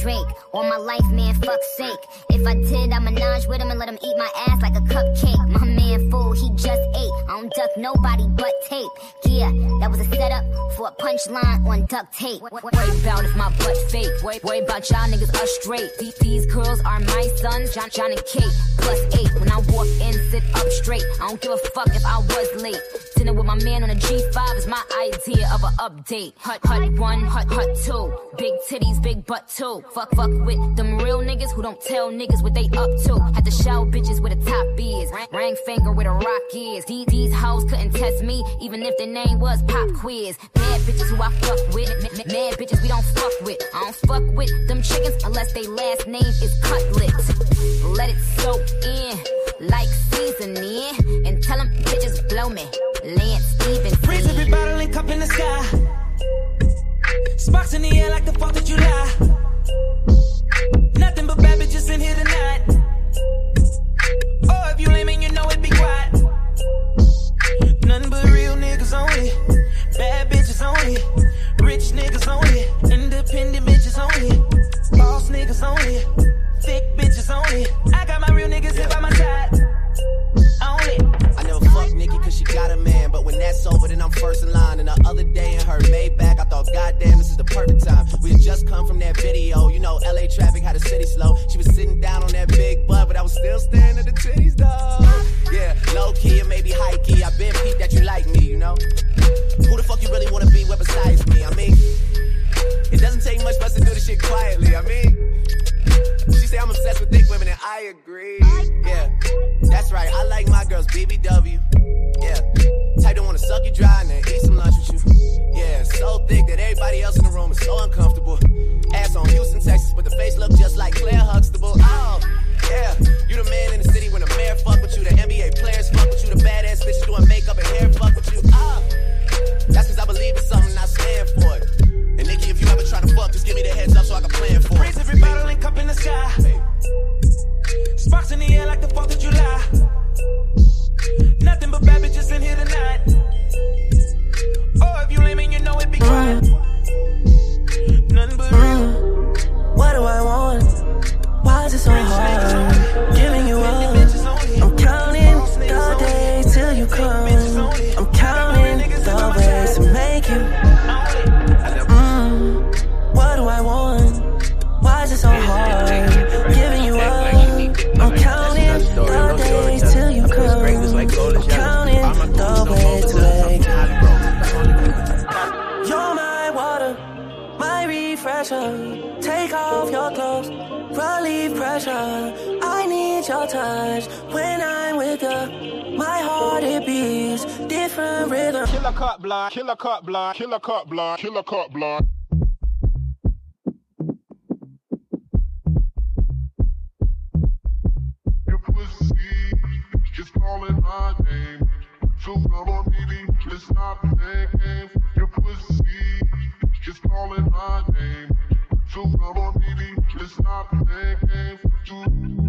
Drake. All my life, man, fuck sake. If I did, I'm menage with him and let him eat my ass like a cupcake. My man fool, he just ate. I don't duck nobody but tape. Yeah, that was a setup for a punchline on duct tape. Worry about if my butt fake. Worry, about y'all niggas are straight. These, girls are my sons, John, John and Kate. Plus eight. When I walk in, sit up straight. I don't give a fuck if I was late. Dinner with my man on a G5 is my idea of an update. Hut, hut one, hut, hut two. Big titties, big butt too. Fuck, fuck with them real niggas who don't tell niggas what they up to. Had to show bitches where the top is. Ring finger where the rock is. These, these hoes couldn't test me, even if the name was Pop Quiz. Mad bitches who I fuck with. Mad bitches we don't fuck with. I don't fuck with them chickens unless they last name is Cutlet. Let it soak in like seasoning. And tell them bitches blow me. Lance Stevens. Freeze every bottle and cup in the sky. Sparks in the air like the 4th of July. Nothing but bad bitches in here tonight. Oh, if you lame and you know it, be quiet. Nothing but real niggas only. Bad bitches only. Rich niggas only. My heart it beats different rhythm. Killer cut block, killer cut block, killer cut block, killer cut block. Your pussy is calling my name. So come on, baby, let's stop playing games. Your pussy is calling my name. So come on, baby, let's stop playing games.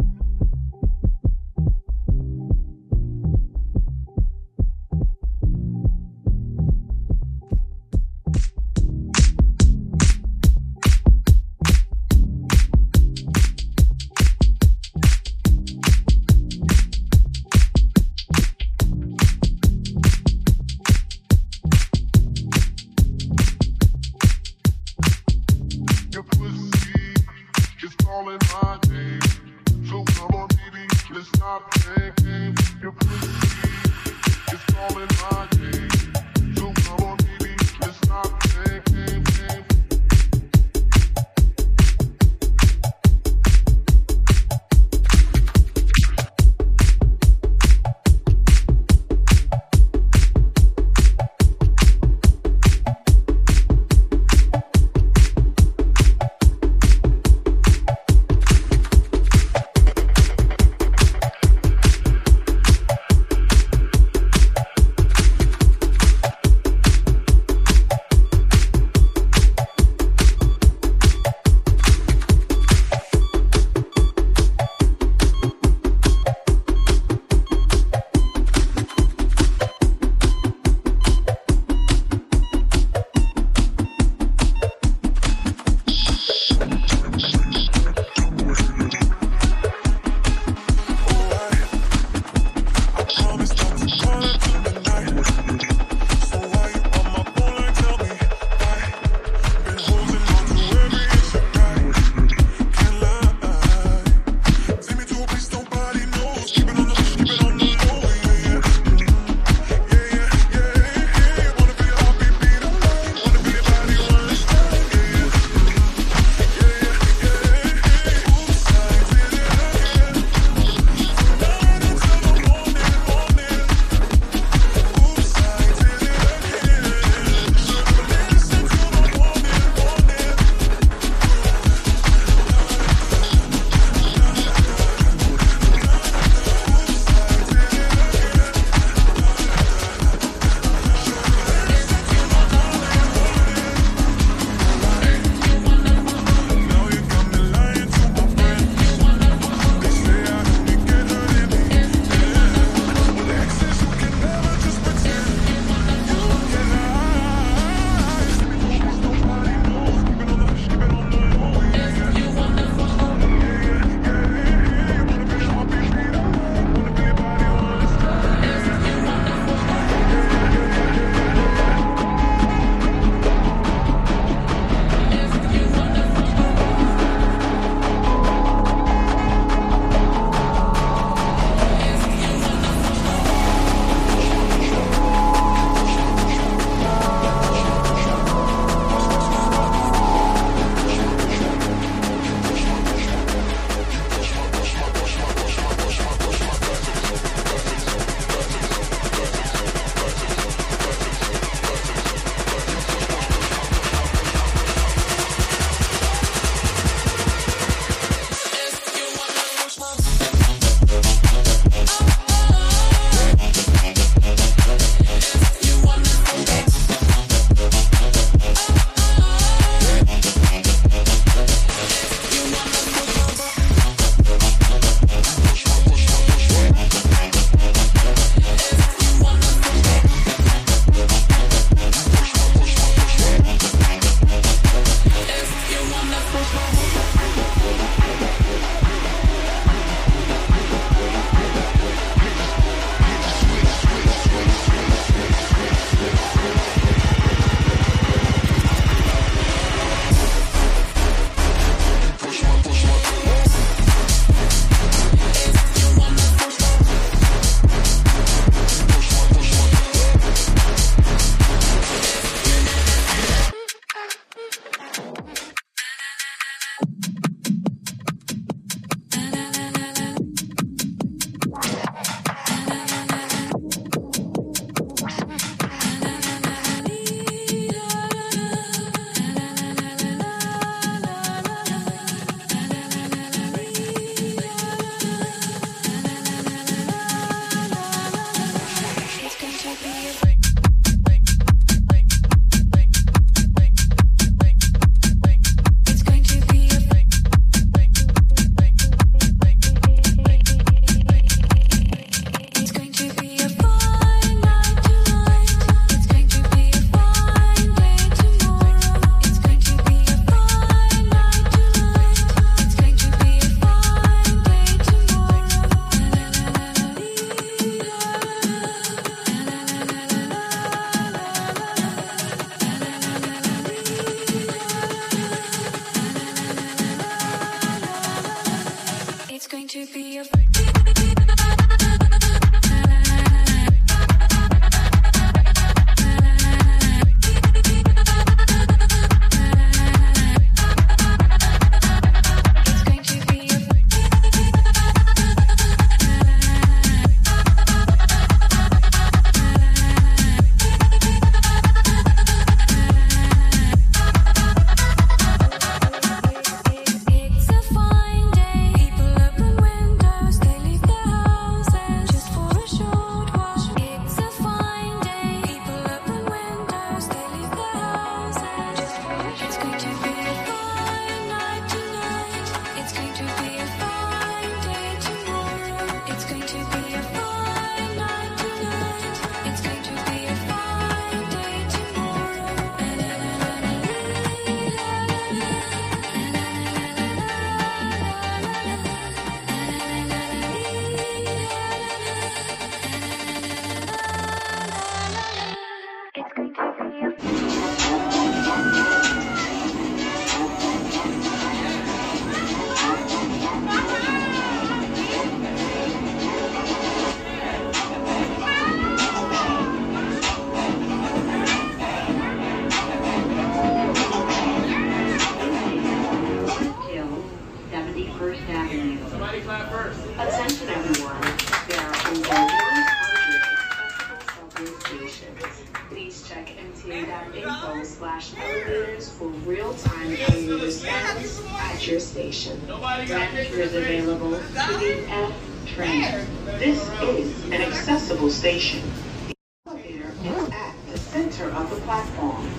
numbers for real-time commuter status at your station. Rapture is available to the F train. This is an accessible station. The elevator is at the center of the platform.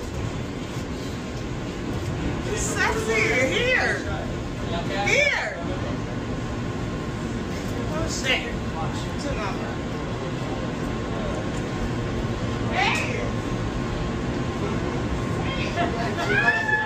Sexy, here! Here! Oh, What's that? Hey! Thank you.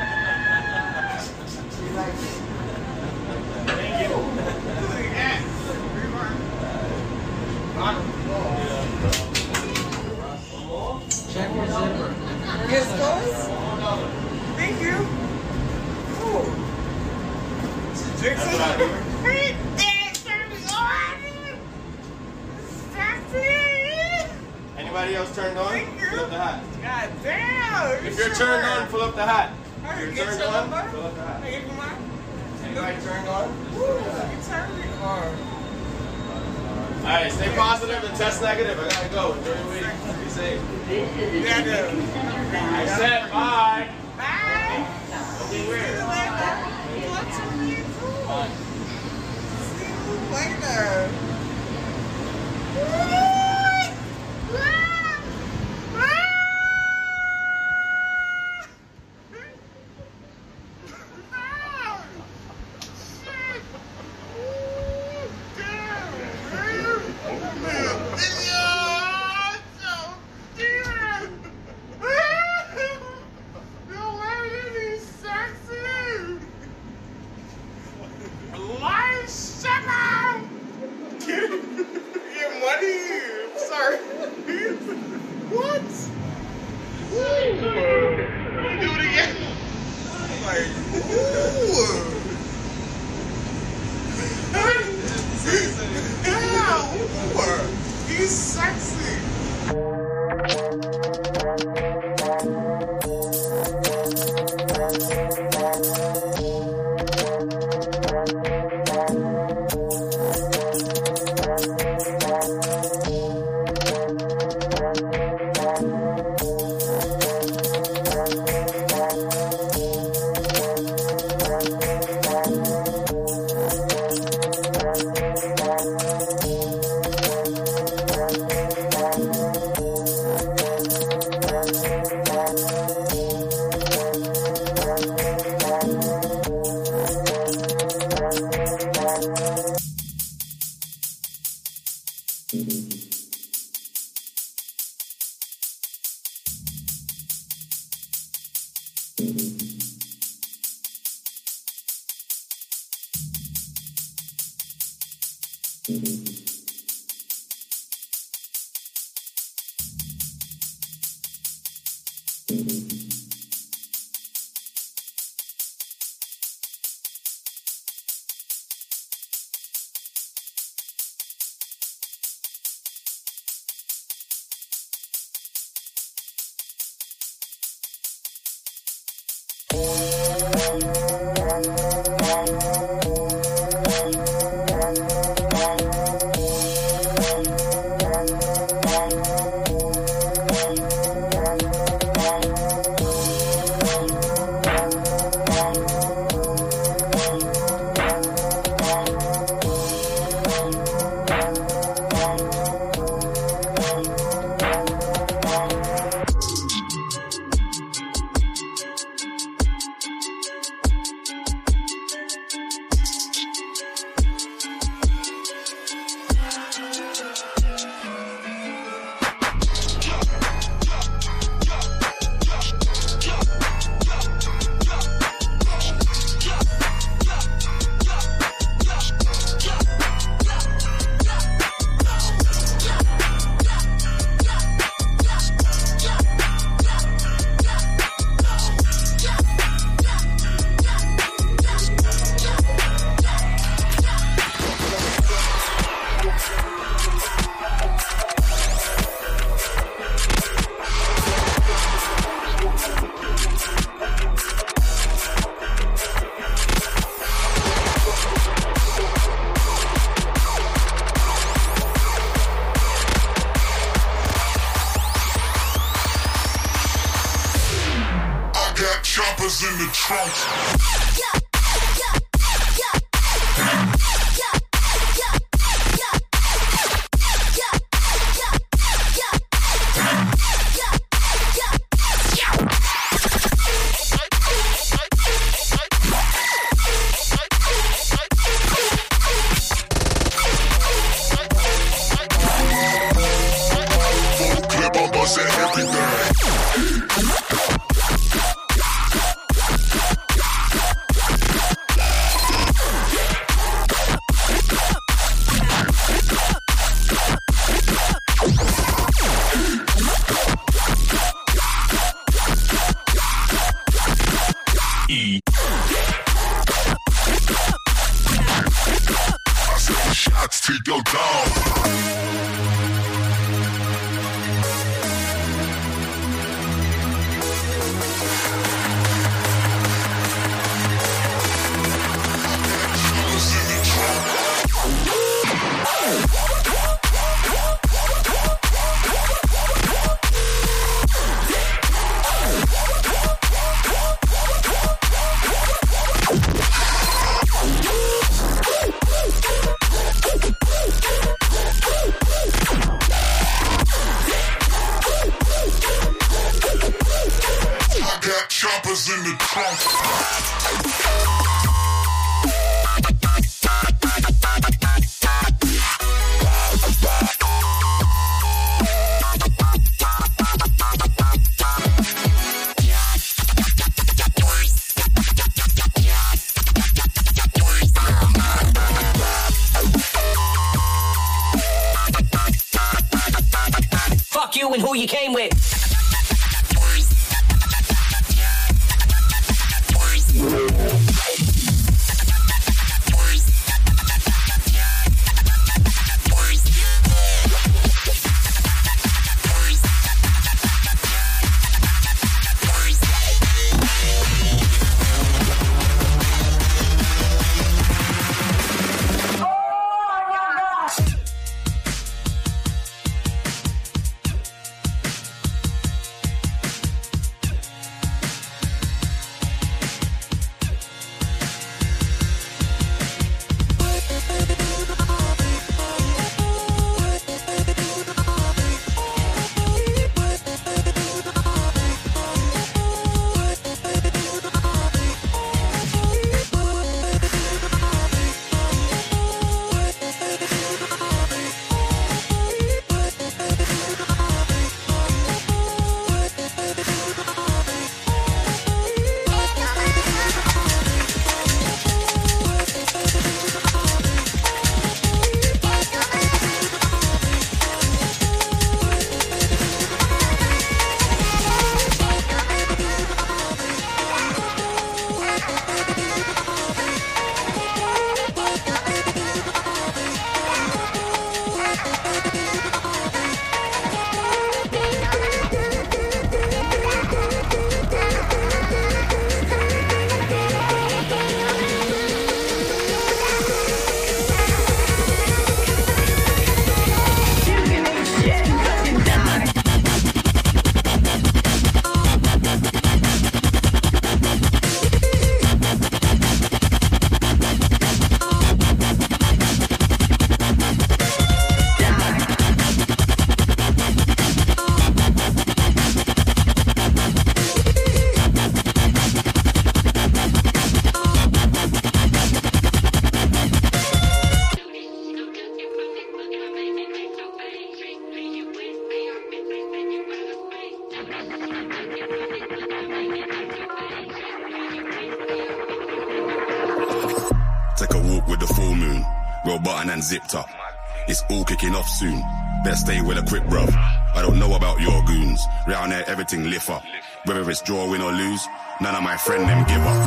Lift up. Whether it's draw, win or lose, none of my friend them give up.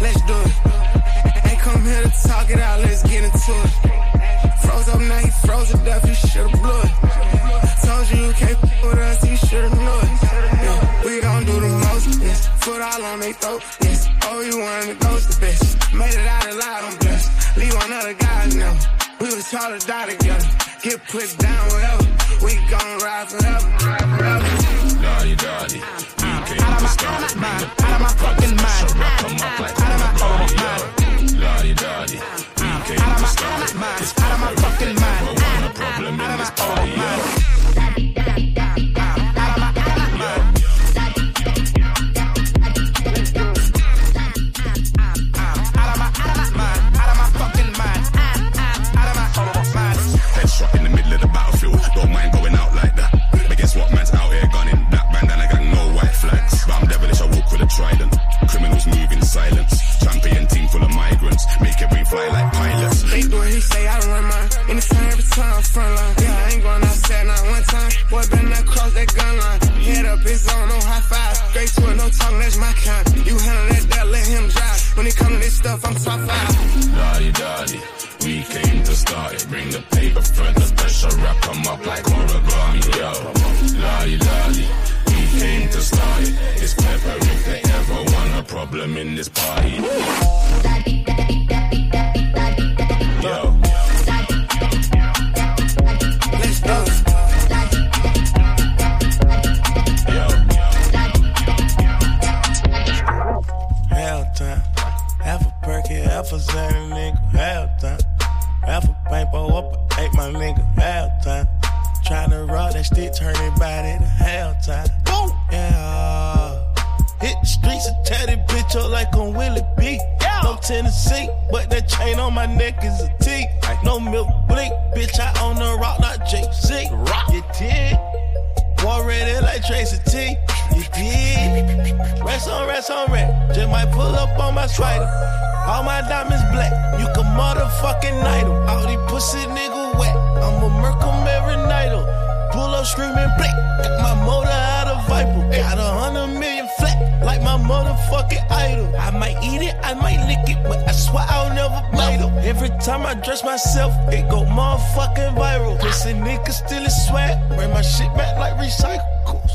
Let's do it. Ain't come here to talk it out, let's get into it. Froze up now, you froze to death, you should've blew it. Told you you can't with us, you should've knew it. Yeah, we gon' do the most, yes. Foot all on they throat, yes. Oh, you wanted to ghost the bitch. Made it out alive, I'm blessed. Leave one other guys now. We was taught to die together. Get put down, whatever. We gon' ride forever. forever. Daddy, daddy, we came to start. my mind, out of my fucking mind. Out of my mind. Lottie dottie, we came to start it. It's Out of my fucking mind. Up like origami, yo. Lottie dottie, we came to start it. It's pepper if they ever want a problem in this party. Half a half nigga. Hell time. Half a paintball up, ate my nigga. Hell time. Tryna rock that stick, turn it body to hell time. Boom! Yeah. Hit the streets and tear that bitch up like on Willie B. No Tennessee, but that chain on my neck is a T. No milk blink, bitch, I own the rock, not JC. Rock. You did. War ready like Tracy T. You did. Rest on, rest on, rest. Just might pull up on my spider. All my diamonds black. You can motherfucking night 'em. All these pussy nigga wet. Up screaming black. Got my motor out of Viper. Got a hundred million flat. Like my motherfucking idol. I might eat it, I might lick it, but I swear I'll never bite it. Every time I dress myself, it go motherfucking viral. Pussy nigga still is swag. Bring my shit back like recycles.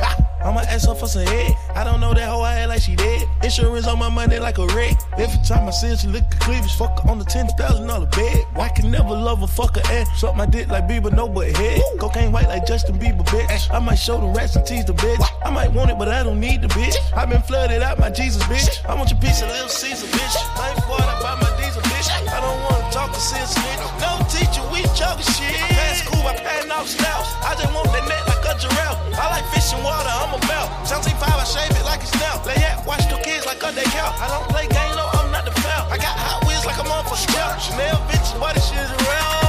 I'ma ask her for some head. I don't know that hoe I had like she dead. Insurance on my money like a wreck. Every time I see her, she look at cleavage. Fuck her on the ten thousand dollar bed. Why can never love a fucker and suck my dick like Bieber, no but head. Cocaine white like Justin Bieber, bitch. I might show the rats and tease the bitch. I might want it, but I don't need the bitch. i been flooded out my Jesus, bitch. I want your piece of Little Caesar, bitch. I ain't bought up by my diesel, bitch. I don't wanna talk to sense, nigga. No teacher, we talking shit. Pass school, I pan off styles. I just want that like a giraffe. I like fish and water, I'm a about. 75, I shave it like a now. Lay at, watch the kids like a day count. I don't play game, no, I'm not the foul. I got hot wheels like I'm on for scout. Chanel bitches, this shit is around.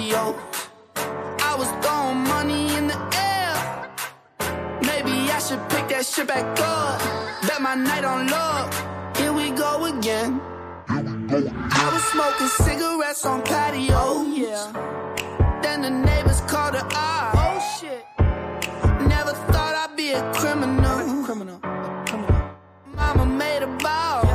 Mario. I was throwing money in the air. Maybe I should pick that shit back up. Bet my night on love. Here we go again. I was smoking cigarettes on patios. Oh, yeah. Then the neighbors called her out. Oh shit. Never thought I'd be a criminal. A criminal. A criminal. Mama made a vow.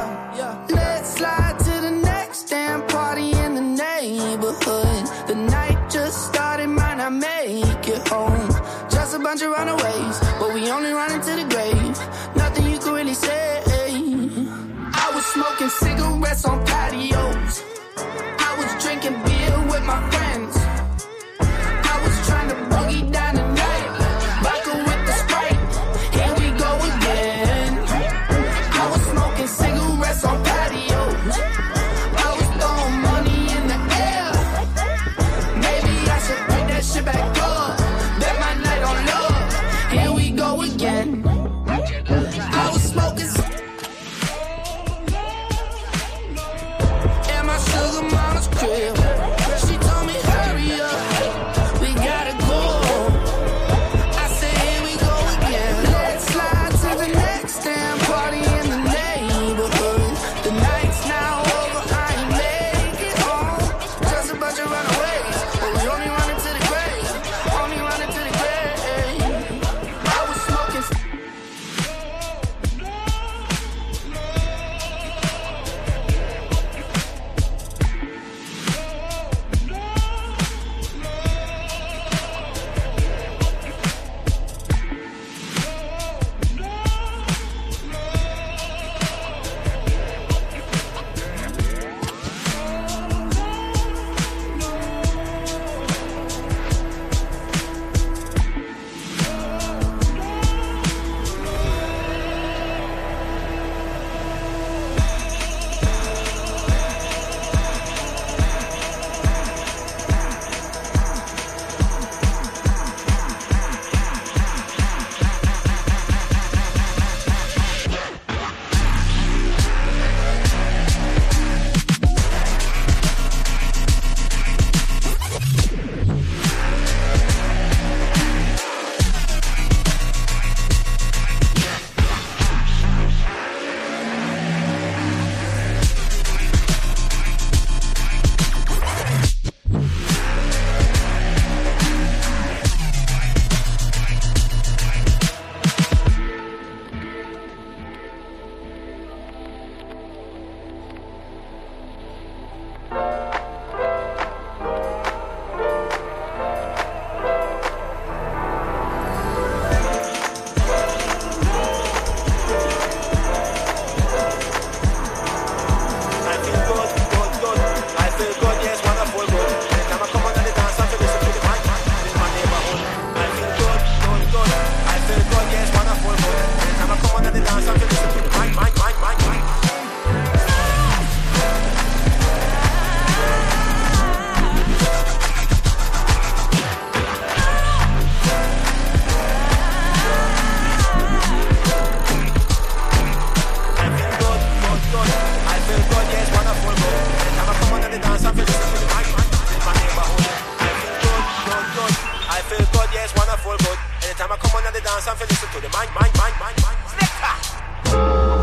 good, yes, wonderful good. Anytime I come on the dance, I'm listen to the mind, mind, mind, mind, mind. Snicker.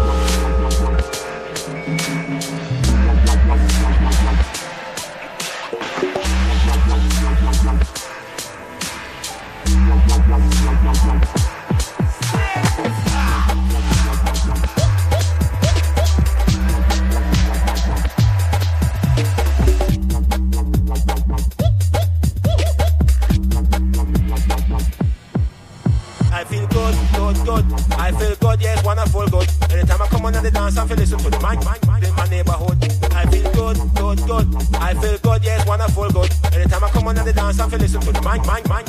dance and feel listen to the mic, in my neighborhood. I feel good, good, good. I feel good, yes, wonderful, good. Anytime I come on the dance and feel listen to the mic, mic, mic.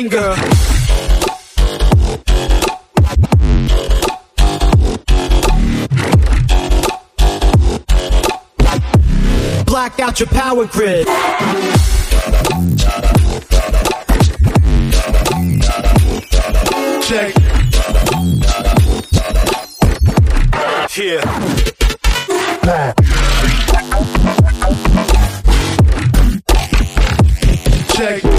Finger. Black out your power grid. Check. Yeah. Check. Check.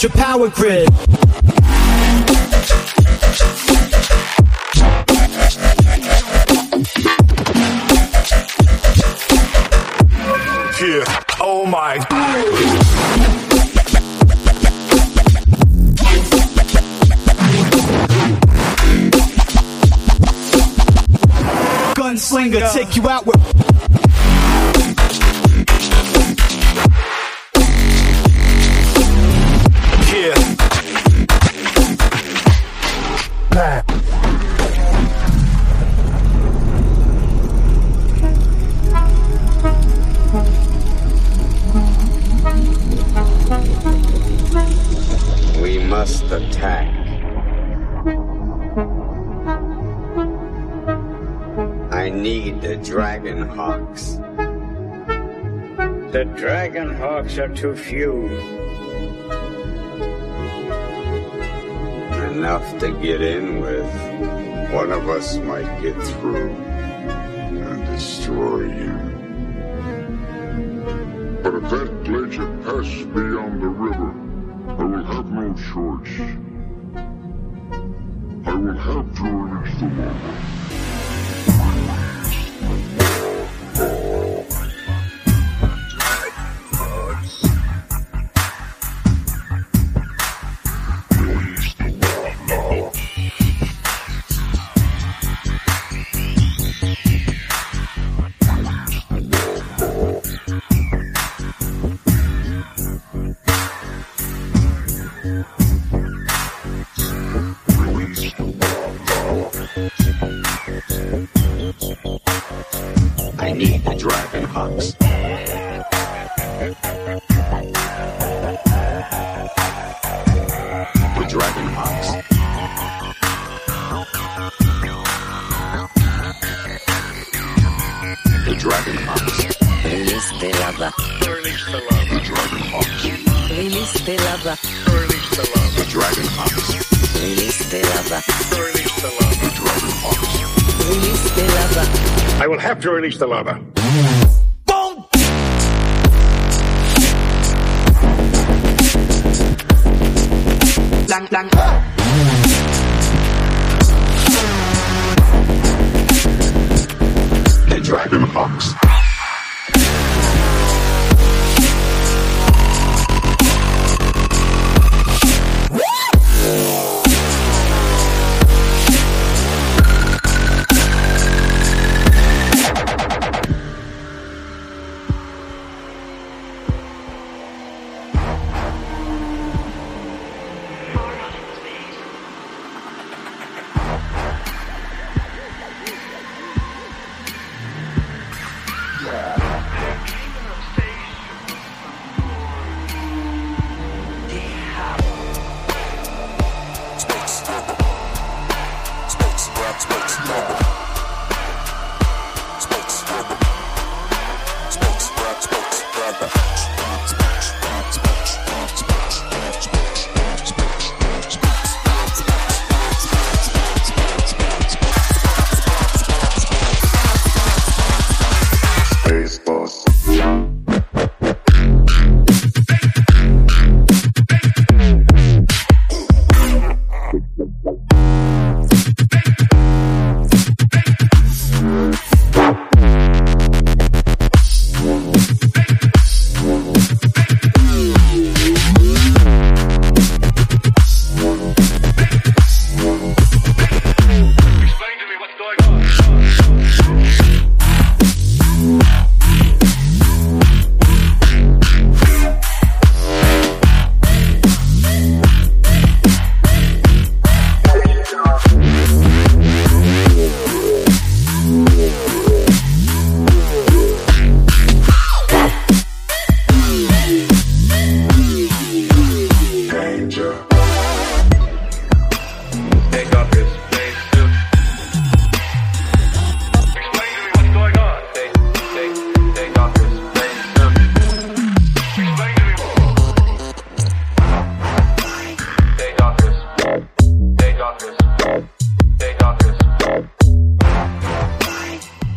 Out your power grid. Yeah. Oh my. Gunslinger, take you out with. Hawks are too few. Enough to get in with. One of us might get through and destroy you. But if that glacier passes beyond the river, I will have no choice. I will have to release the lava. Release the lava.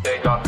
They off.